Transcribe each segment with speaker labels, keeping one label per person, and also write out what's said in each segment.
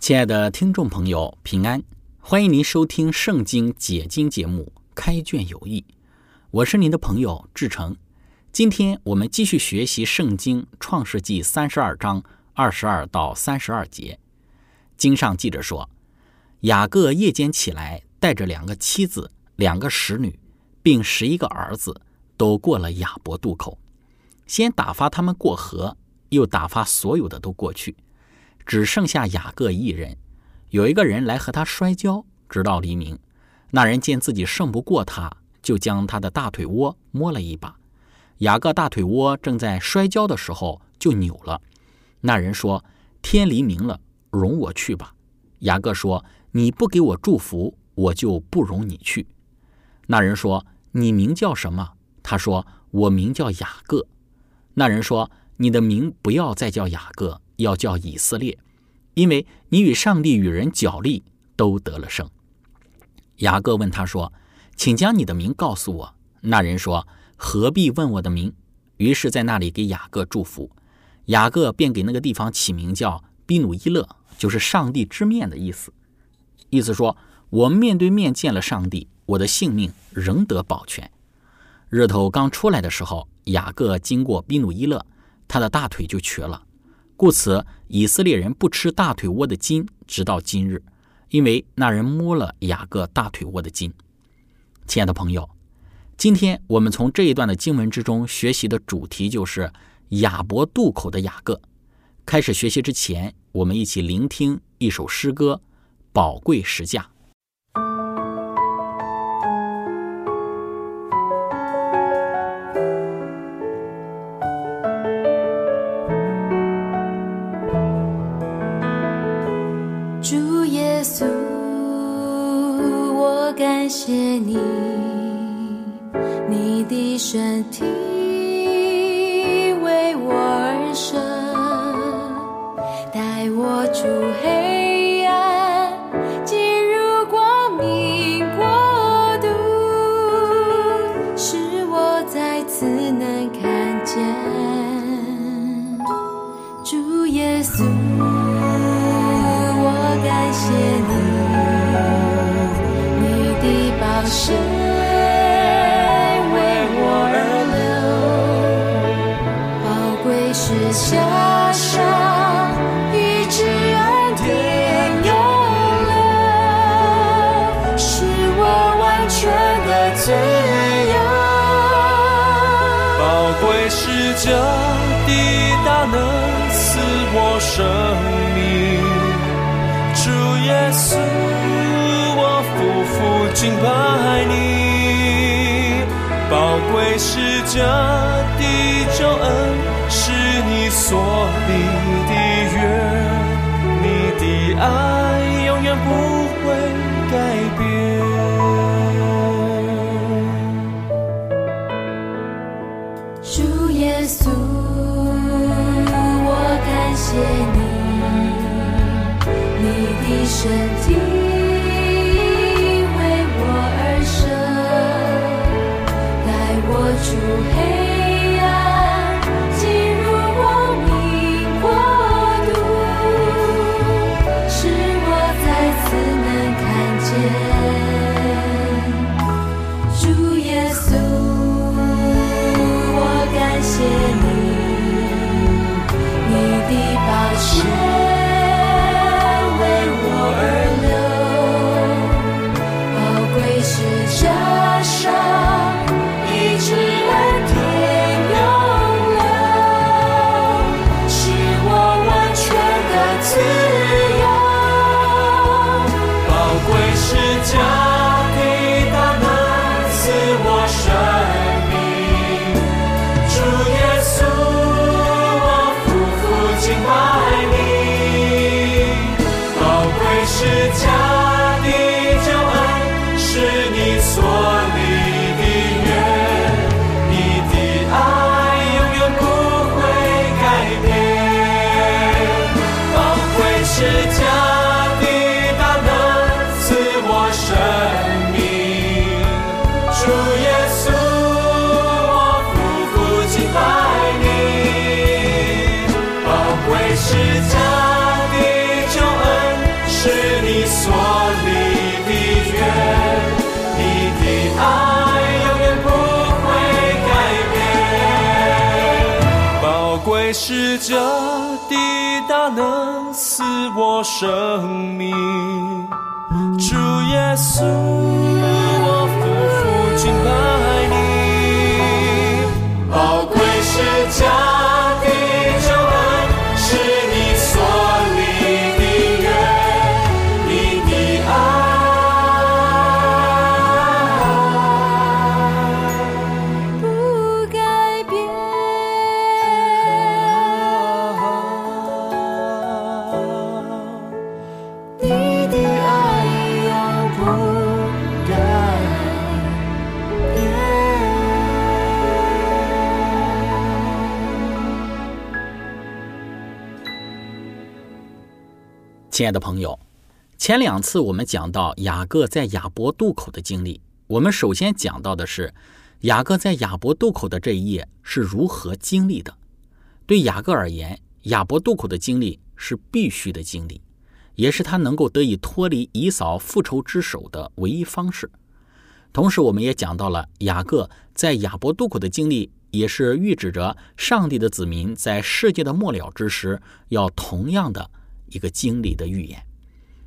Speaker 1: 亲爱的听众朋友，平安！欢迎您收听《圣经解经》节目《开卷有益》，我是您的朋友志成。今天我们继续学习《圣经·创世纪》三十二章二十二到三十二节。经上记着说，雅各夜间起来，带着两个妻子、两个使女，并十一个儿子，都过了雅伯渡口，先打发他们过河，又打发所有的都过去。只剩下雅各一人，有一个人来和他摔跤，直到黎明。那人见自己胜不过他，就将他的大腿窝摸了一把。雅各大腿窝正在摔跤的时候就扭了。那人说：“天黎明了，容我去吧。”雅各说：“你不给我祝福，我就不容你去。”那人说：“你名叫什么？”他说：“我名叫雅各。”那人说：“你的名不要再叫雅各。”要叫以色列，因为你与上帝与人角力都得了胜。雅各问他说：“请将你的名告诉我。”那人说：“何必问我的名？”于是，在那里给雅各祝福。雅各便给那个地方起名叫比努伊勒，就是上帝之面的意思。意思说，我面对面见了上帝，我的性命仍得保全。日头刚出来的时候，雅各经过比努伊勒，他的大腿就瘸了。故此，以色列人不吃大腿窝的筋，直到今日，因为那人摸了雅各大腿窝的筋。亲爱的朋友，今天我们从这一段的经文之中学习的主题就是亚伯渡口的雅各。开始学习之前，我们一起聆听一首诗歌《宝贵石价》。
Speaker 2: 身体为我而生，带我出黑暗，进入光明国度，使我再次能看见主耶稣。我感谢你。谁为我身体。我
Speaker 3: 生命，主耶稣，
Speaker 1: 亲爱的朋友，前两次我们讲到雅各在雅伯渡口的经历，我们首先讲到的是雅各在雅伯渡口的这一夜是如何经历的。对雅各而言，雅伯渡口的经历是必须的经历，也是他能够得以脱离以扫复仇之手的唯一方式。同时，我们也讲到了雅各在雅伯渡口的经历，也是预指着上帝的子民在世界的末了之时要同样的一个经历的预言。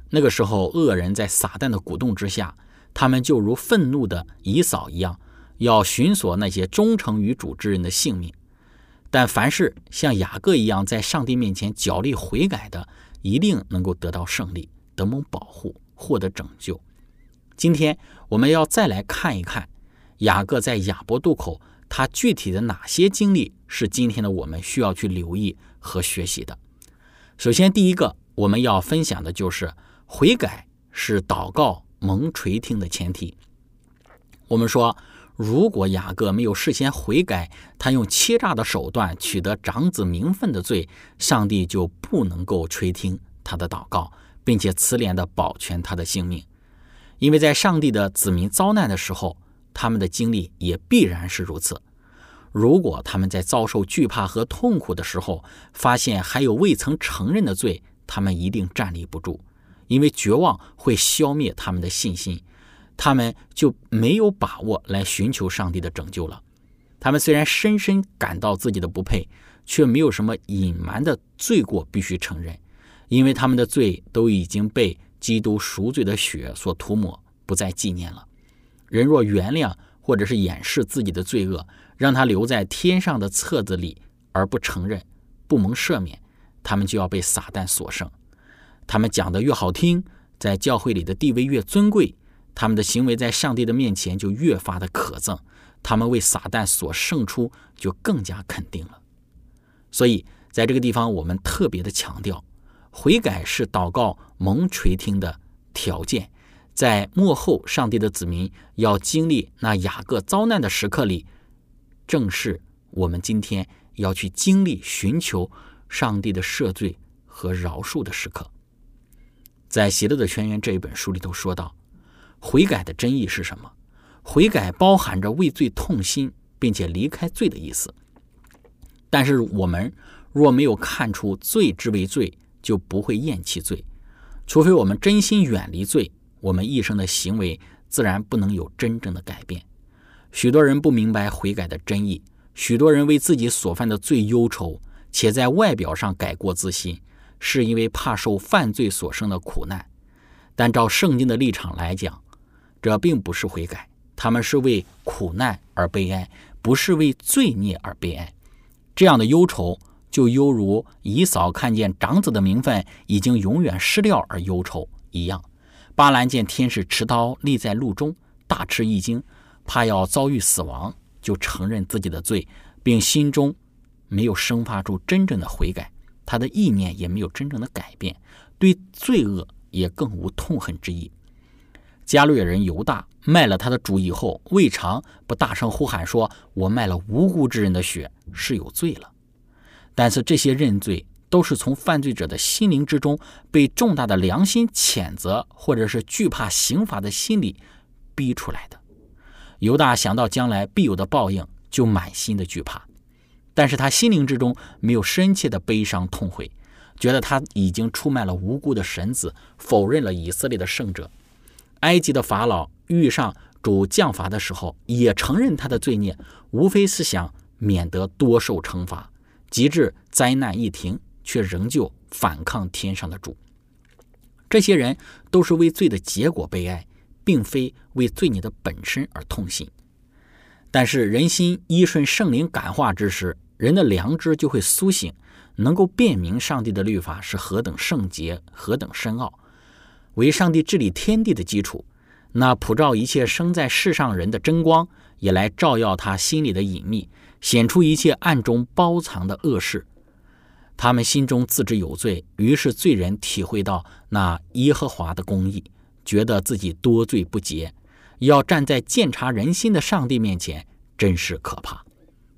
Speaker 1: 那个时候，恶人在撒旦的鼓动之下，他们就如愤怒的以扫一样，要寻索那些忠诚于主之人的性命。但凡是像雅各一样在上帝面前脚力悔改的，一定能够得到胜利，得蒙保护，获得拯救。今天我们要再来看一看雅各在雅博渡口，他具体的哪些经历是今天的我们需要去留意和学习的。首先，第一个我们要分享的就是悔改是祷告蒙垂听的前提。我们说，如果雅各没有事先悔改，他用欺诈的手段取得长子名分的罪，上帝就不能够垂听他的祷告，并且慈怜的保全他的性命。因为在上帝的子民遭难的时候，他们的经历也必然是如此。如果他们在遭受惧怕和痛苦的时候，发现还有未曾承认的罪，他们一定站立不住，因为绝望会消灭他们的信心，他们就没有把握来寻求上帝的拯救了。他们虽然深深感到自己的不配，却没有什么隐瞒的罪过必须承认，因为他们的罪都已经被基督赎罪的血所涂抹，不再纪念了。人若原谅或者是掩饰自己的罪恶，让他留在天上的册子里，而不承认、不蒙赦免，他们就要被撒旦所胜。他们讲的越好听，在教会里的地位越尊贵，他们的行为在上帝的面前就越发的可憎，他们为撒旦所胜出就更加肯定了。所以，在这个地方，我们特别的强调，悔改是祷告蒙垂听的条件。在幕后，上帝的子民要经历那雅各遭难的时刻里，正是我们今天要去经历、寻求上帝的赦罪和饶恕的时刻。在《喜乐的泉源》这一本书里头说到，悔改的真意是什么？悔改包含着为罪痛心，并且离开罪的意思。但是我们若没有看出罪之为罪，就不会厌弃罪。除非我们真心远离罪，我们一生的行为自然不能有真正的改变。许多人不明白悔改的真意，许多人为自己所犯的罪忧愁，且在外表上改过自新，是因为怕受犯罪所生的苦难。但照圣经的立场来讲，这并不是悔改，他们是为苦难而悲哀，不是为罪孽而悲哀。这样的忧愁，就犹如以扫看见长子的名分已经永远失掉而忧愁一样。巴兰见天使持刀立在路中，大吃一惊，怕要遭遇死亡，就承认自己的罪，并心中没有生发出真正的悔改，他的意念也没有真正的改变，对罪恶也更无痛恨之意。加略人犹大卖了他的主以后，未尝不大声呼喊说：“我卖了无辜之人的血，是有罪了。”但是这些认罪都是从犯罪者的心灵之中被重大的良心谴责，或者是惧怕刑罚的心理逼出来的。犹大想到将来必有的报应，就满心的惧怕，但是他心灵之中没有深切的悲伤痛悔，觉得他已经出卖了无辜的神子，否认了以色列的圣者。埃及的法老遇上主降罚的时候，也承认他的罪孽，无非是想免得多受惩罚，及至灾难一停，却仍旧反抗天上的主。这些人都是为罪的结果悲哀，并非为罪孽的本身而痛心。但是人心依顺圣灵感化之时，人的良知就会苏醒，能够辨明上帝的律法是何等圣洁、何等深奥，为上帝治理天地的基础。那普照一切生在世上人的真光，也来照耀他心里的隐秘，显出一切暗中包藏的恶事。他们心中自知有罪，于是罪人体会到那耶和华的公义，觉得自己多罪不洁，要站在鉴察人心的上帝面前，真是可怕。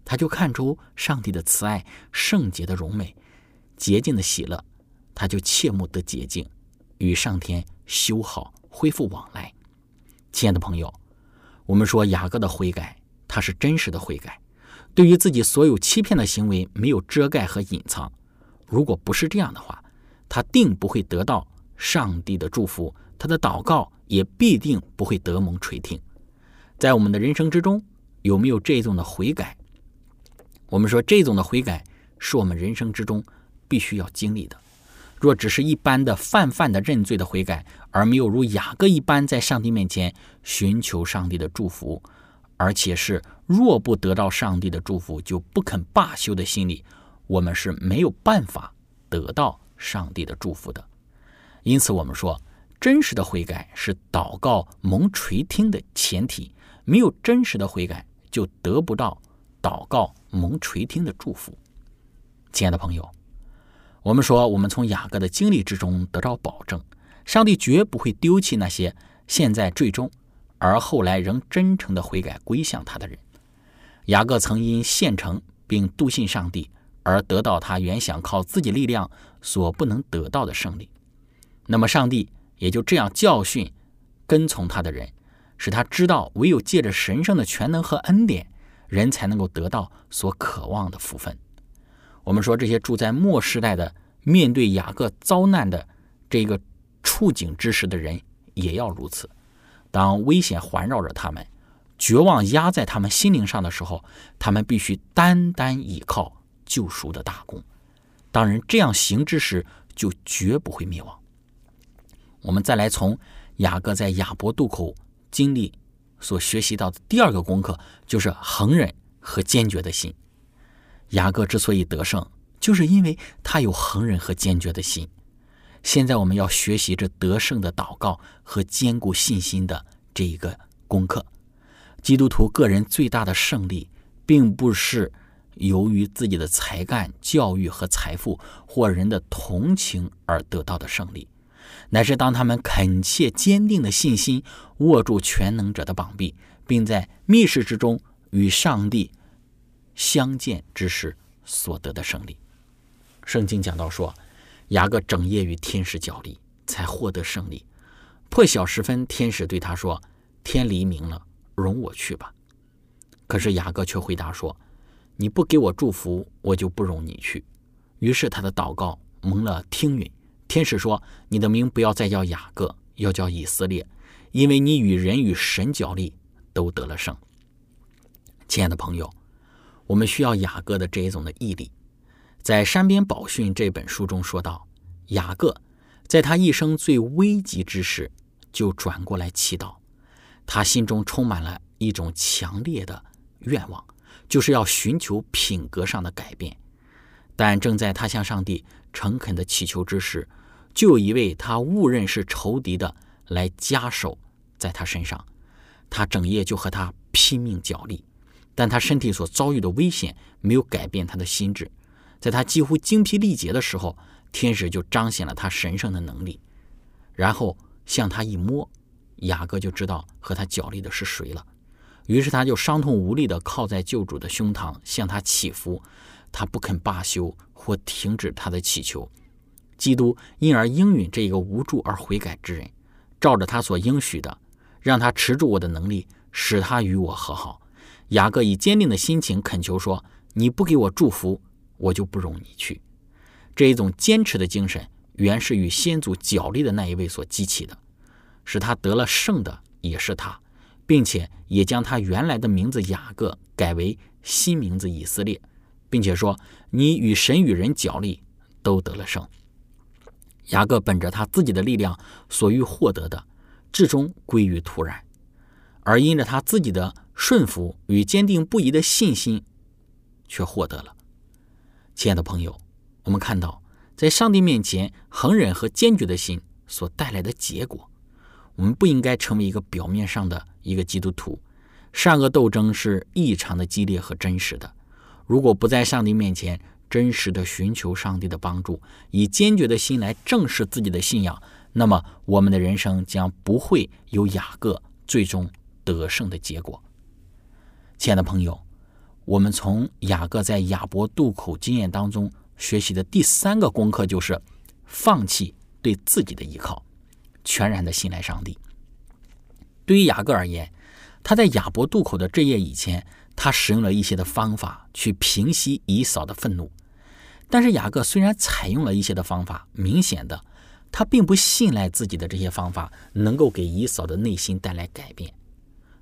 Speaker 1: 他就看出上帝的慈爱、圣洁的荣美、洁净的喜乐，他就切慕得洁净，与上天修好，恢复往来。亲爱的朋友，我们说雅各的悔改，他是真实的悔改，对于自己所有欺骗的行为没有遮盖和隐藏。如果不是这样的话，他定不会得到上帝的祝福，他的祷告也必定不会得蒙垂听。在我们的人生之中，有没有这种的悔改？我们说这种的悔改是我们人生之中必须要经历的。若只是一般的泛泛的认罪的悔改，而没有如雅各一般在上帝面前寻求上帝的祝福，而且是若不得到上帝的祝福就不肯罢休的心理。我们是没有办法得到上帝的祝福的，因此我们说，真实的悔改是祷告蒙垂听的前提。没有真实的悔改，就得不到祷告蒙垂听的祝福。亲爱的朋友，我们说，我们从雅各的经历之中得到保证，上帝绝不会丢弃那些现在最终而后来仍真诚的悔改归向他的人。雅各曾因献诚并笃信上帝。而得到他原想靠自己力量所不能得到的胜利，那么上帝也就这样教训跟从他的人，使他知道唯有借着神圣的全能和恩典，人才能够得到所渴望的福分。我们说这些住在末时代的，面对雅各遭难的这个处境之时的人，也要如此。当危险环绕着他们，绝望压在他们心灵上的时候，他们必须单单依靠。救赎的大功，当人这样行之时，就绝不会灭亡。我们再来从雅各在亚伯渡口经历所学习到的第二个功课，就是恒忍和坚决的心。雅各之所以得胜，就是因为他有恒忍和坚决的心。现在我们要学习这得胜的祷告和坚固信心的这一个功课。基督徒个人最大的胜利，并不是。由于自己的才干、教育和财富或人的同情而得到的胜利，乃是当他们恳切、坚定的信心握住全能者的膀臂，并在密室之中与上帝相见之时所得的胜利。圣经讲到说，雅各整夜与天使角力，才获得胜利。破晓时分，天使对他说：“天黎明了，容我去吧。”可是雅各却回答说。你不给我祝福，我就不容你去。于是他的祷告蒙了听允。天使说：“你的名不要再叫雅各，要叫以色列，因为你与人与神角力都得了胜。”亲爱的朋友，我们需要雅各的这一种的毅力。在《山边宝训》这本书中说道，雅各在他一生最危急之时，就转过来祈祷，他心中充满了一种强烈的愿望。就是要寻求品格上的改变，但正在他向上帝诚恳的祈求之时，就有一位他误认是仇敌的来加手在他身上。他整夜就和他拼命角力，但他身体所遭遇的危险没有改变他的心智。在他几乎精疲力竭的时候，天使就彰显了他神圣的能力，然后向他一摸，雅各就知道和他角力的是谁了。于是他就伤痛无力地靠在救主的胸膛，向他祈福。他不肯罢休或停止他的祈求。基督因而应允这一个无助而悔改之人，照着他所应许的，让他持住我的能力，使他与我和好。雅各以坚定的心情恳求说：“你不给我祝福，我就不容你去。”这一种坚持的精神，原是与先祖角力的那一位所激起的，使他得了胜的也是他。并且也将他原来的名字雅各改为新名字以色列，并且说：“你与神与人角力，都得了胜。”雅各本着他自己的力量所欲获得的，至终归于突然；而因着他自己的顺服与坚定不移的信心，却获得了。亲爱的朋友，我们看到，在上帝面前恒忍和坚决的心所带来的结果，我们不应该成为一个表面上的一个基督徒。善恶斗争是异常的激烈和真实的。如果不在上帝面前真实的寻求上帝的帮助，以坚决的心来正视自己的信仰，那么我们的人生将不会有雅各最终得胜的结果。亲爱的朋友，我们从雅各在亚伯渡口经验当中学习的第三个功课就是放弃对自己的依靠，全然的信赖上帝。对于雅各而言，他在亚伯渡口的这夜以前，他使用了一些的方法去平息以扫的愤怒。但是雅各虽然采用了一些的方法，明显的他并不信赖自己的这些方法能够给以扫的内心带来改变，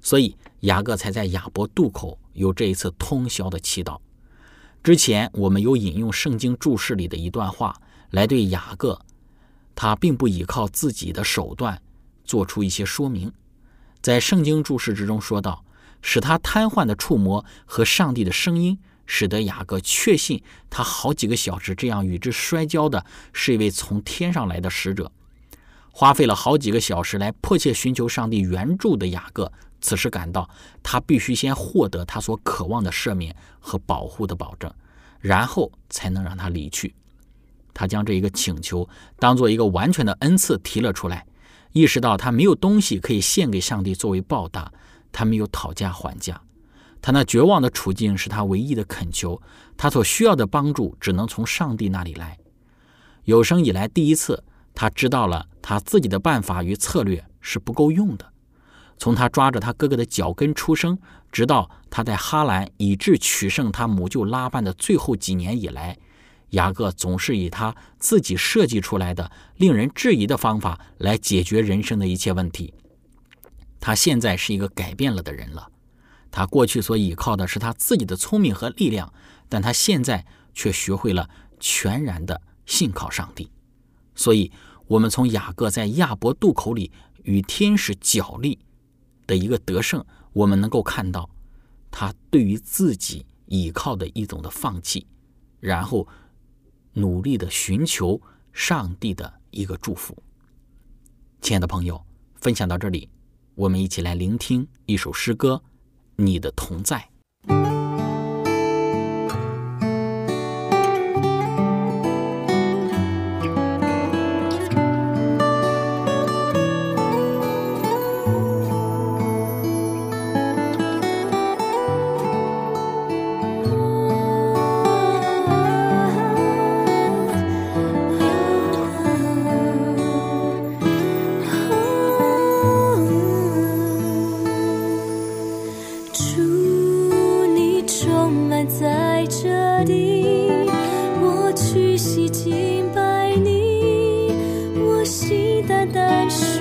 Speaker 1: 所以雅各才在亚伯渡口有这一次通宵的祈祷。之前我们有引用圣经注释里的一段话来对雅各，他并不依靠自己的手段做出一些说明。在圣经注释之中说道：“使他瘫痪的触摸和上帝的声音，使得雅各确信他好几个小时这样与之摔跤的是一位从天上来的使者。花费了好几个小时来迫切寻求上帝援助的雅各，此时感到他必须先获得他所渴望的赦免和保护的保证，然后才能让他离去。他将这一个请求当做一个完全的恩赐提了出来。”意识到他没有东西可以献给上帝作为报答，他没有讨价还价，他那绝望的处境是他唯一的恳求，他所需要的帮助只能从上帝那里来。有生以来第一次，他知道了他自己的办法与策略是不够用的。从他抓着他哥哥的脚跟出生，直到他在哈兰以致取胜他母舅拉班的最后几年以来。雅各总是以他自己设计出来的令人质疑的方法来解决人生的一切问题。他现在是一个改变了的人了。他过去所依靠的是他自己的聪明和力量，但他现在却学会了全然的信靠上帝。所以，我们从雅各在亚伯渡口里与天使角力的一个得胜，我们能够看到他对于自己依靠的一种的放弃，然后。努力的寻求上帝的一个祝福，亲爱的朋友，分享到这里，我们一起来聆听一首诗歌，《你的同在》。
Speaker 2: 淡淡说。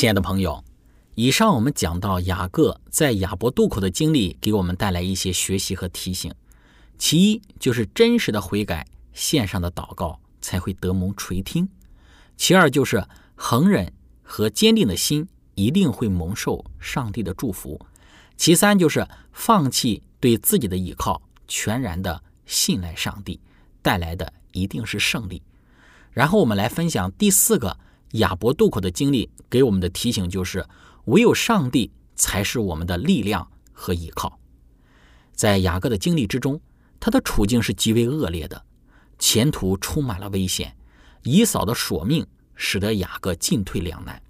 Speaker 1: 亲爱的朋友，以上我们讲到雅各在雅博渡口的经历，给我们带来一些学习和提醒。其一就是真实的悔改，线上的祷告才会得蒙垂听；其二就是恒忍和坚定的心一定会蒙受上帝的祝福；其三就是放弃对自己的依靠，全然的信赖上帝，带来的一定是胜利。然后我们来分享第四个亚伯渡口的经历，给我们的提醒就是：唯有上帝才是我们的力量和依靠。在雅各的经历之中，他的处境是极为恶劣的，前途充满了危险。以扫的索命使得雅各进退两难。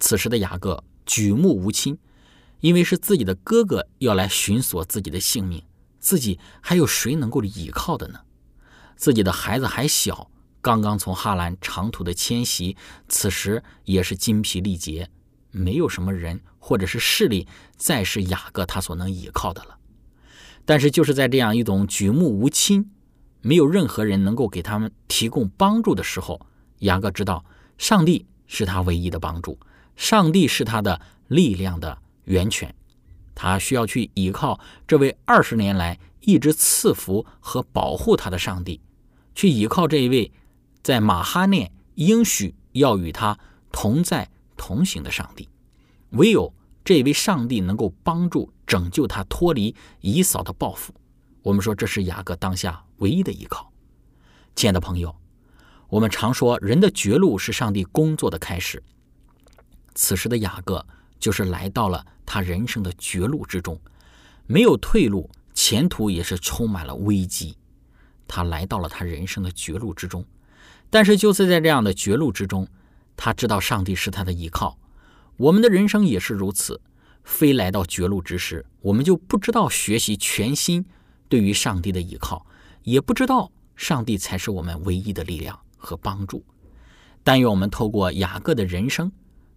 Speaker 1: 此时的雅各举目无亲，因为是自己的哥哥要来寻索自己的性命，自己还有谁能够依靠的呢？自己的孩子还小。刚刚从哈兰长途的迁徙，此时也是筋疲力竭，没有什么人或者是势力再是雅各他所能依靠的了。但是就是在这样一种举目无亲，没有任何人能够给他们提供帮助的时候，雅各知道上帝是他唯一的帮助，上帝是他的力量的源泉，他需要去依靠这位二十年来一直赐福和保护他的上帝，去依靠这一位。在马哈念应许要与他同在同行的上帝，唯有这位上帝能够帮助拯救他脱离以扫的报复。我们说这是雅各当下唯一的依靠。亲爱的朋友，我们常说人的绝路是上帝工作的开始。此时的雅各就是来到了他人生的绝路之中，没有退路，前途也是充满了危机。他来到了他人生的绝路之中。但是，就是在这样的绝路之中，他知道上帝是他的依靠。我们的人生也是如此，非来到绝路之时，我们就不知道学习全心对于上帝的依靠，也不知道上帝才是我们唯一的力量和帮助。但愿我们透过雅各的人生，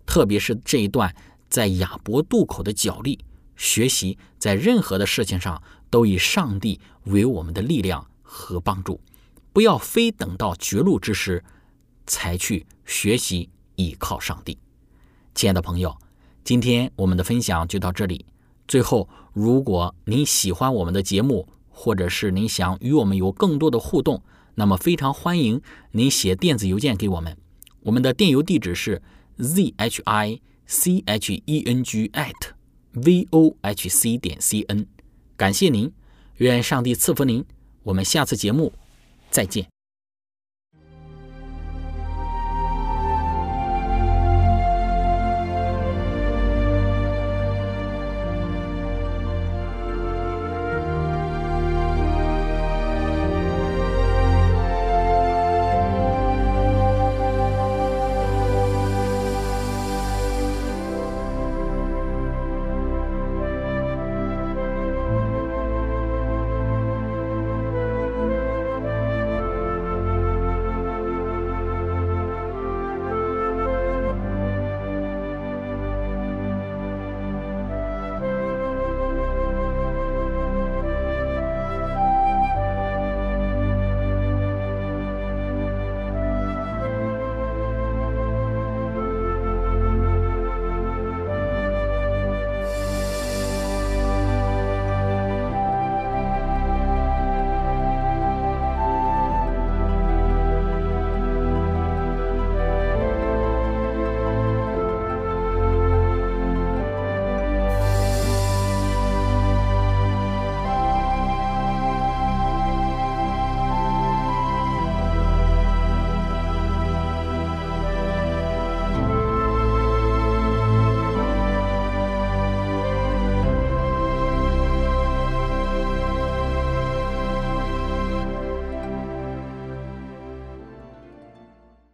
Speaker 1: 特别是这一段在雅博渡口的角力，学习在任何的事情上都以上帝为我们的力量和帮助。不要非等到绝路之时，才去学习依靠上帝。亲爱的朋友，今天我们的分享就到这里。最后，如果您喜欢我们的节目，或者是您想与我们有更多的互动，那么非常欢迎您写电子邮件给我们。我们的电邮地址是 z h i c h e n g at v o h c 点 c n。感谢您，愿上帝赐福您。我们下次节目。再见。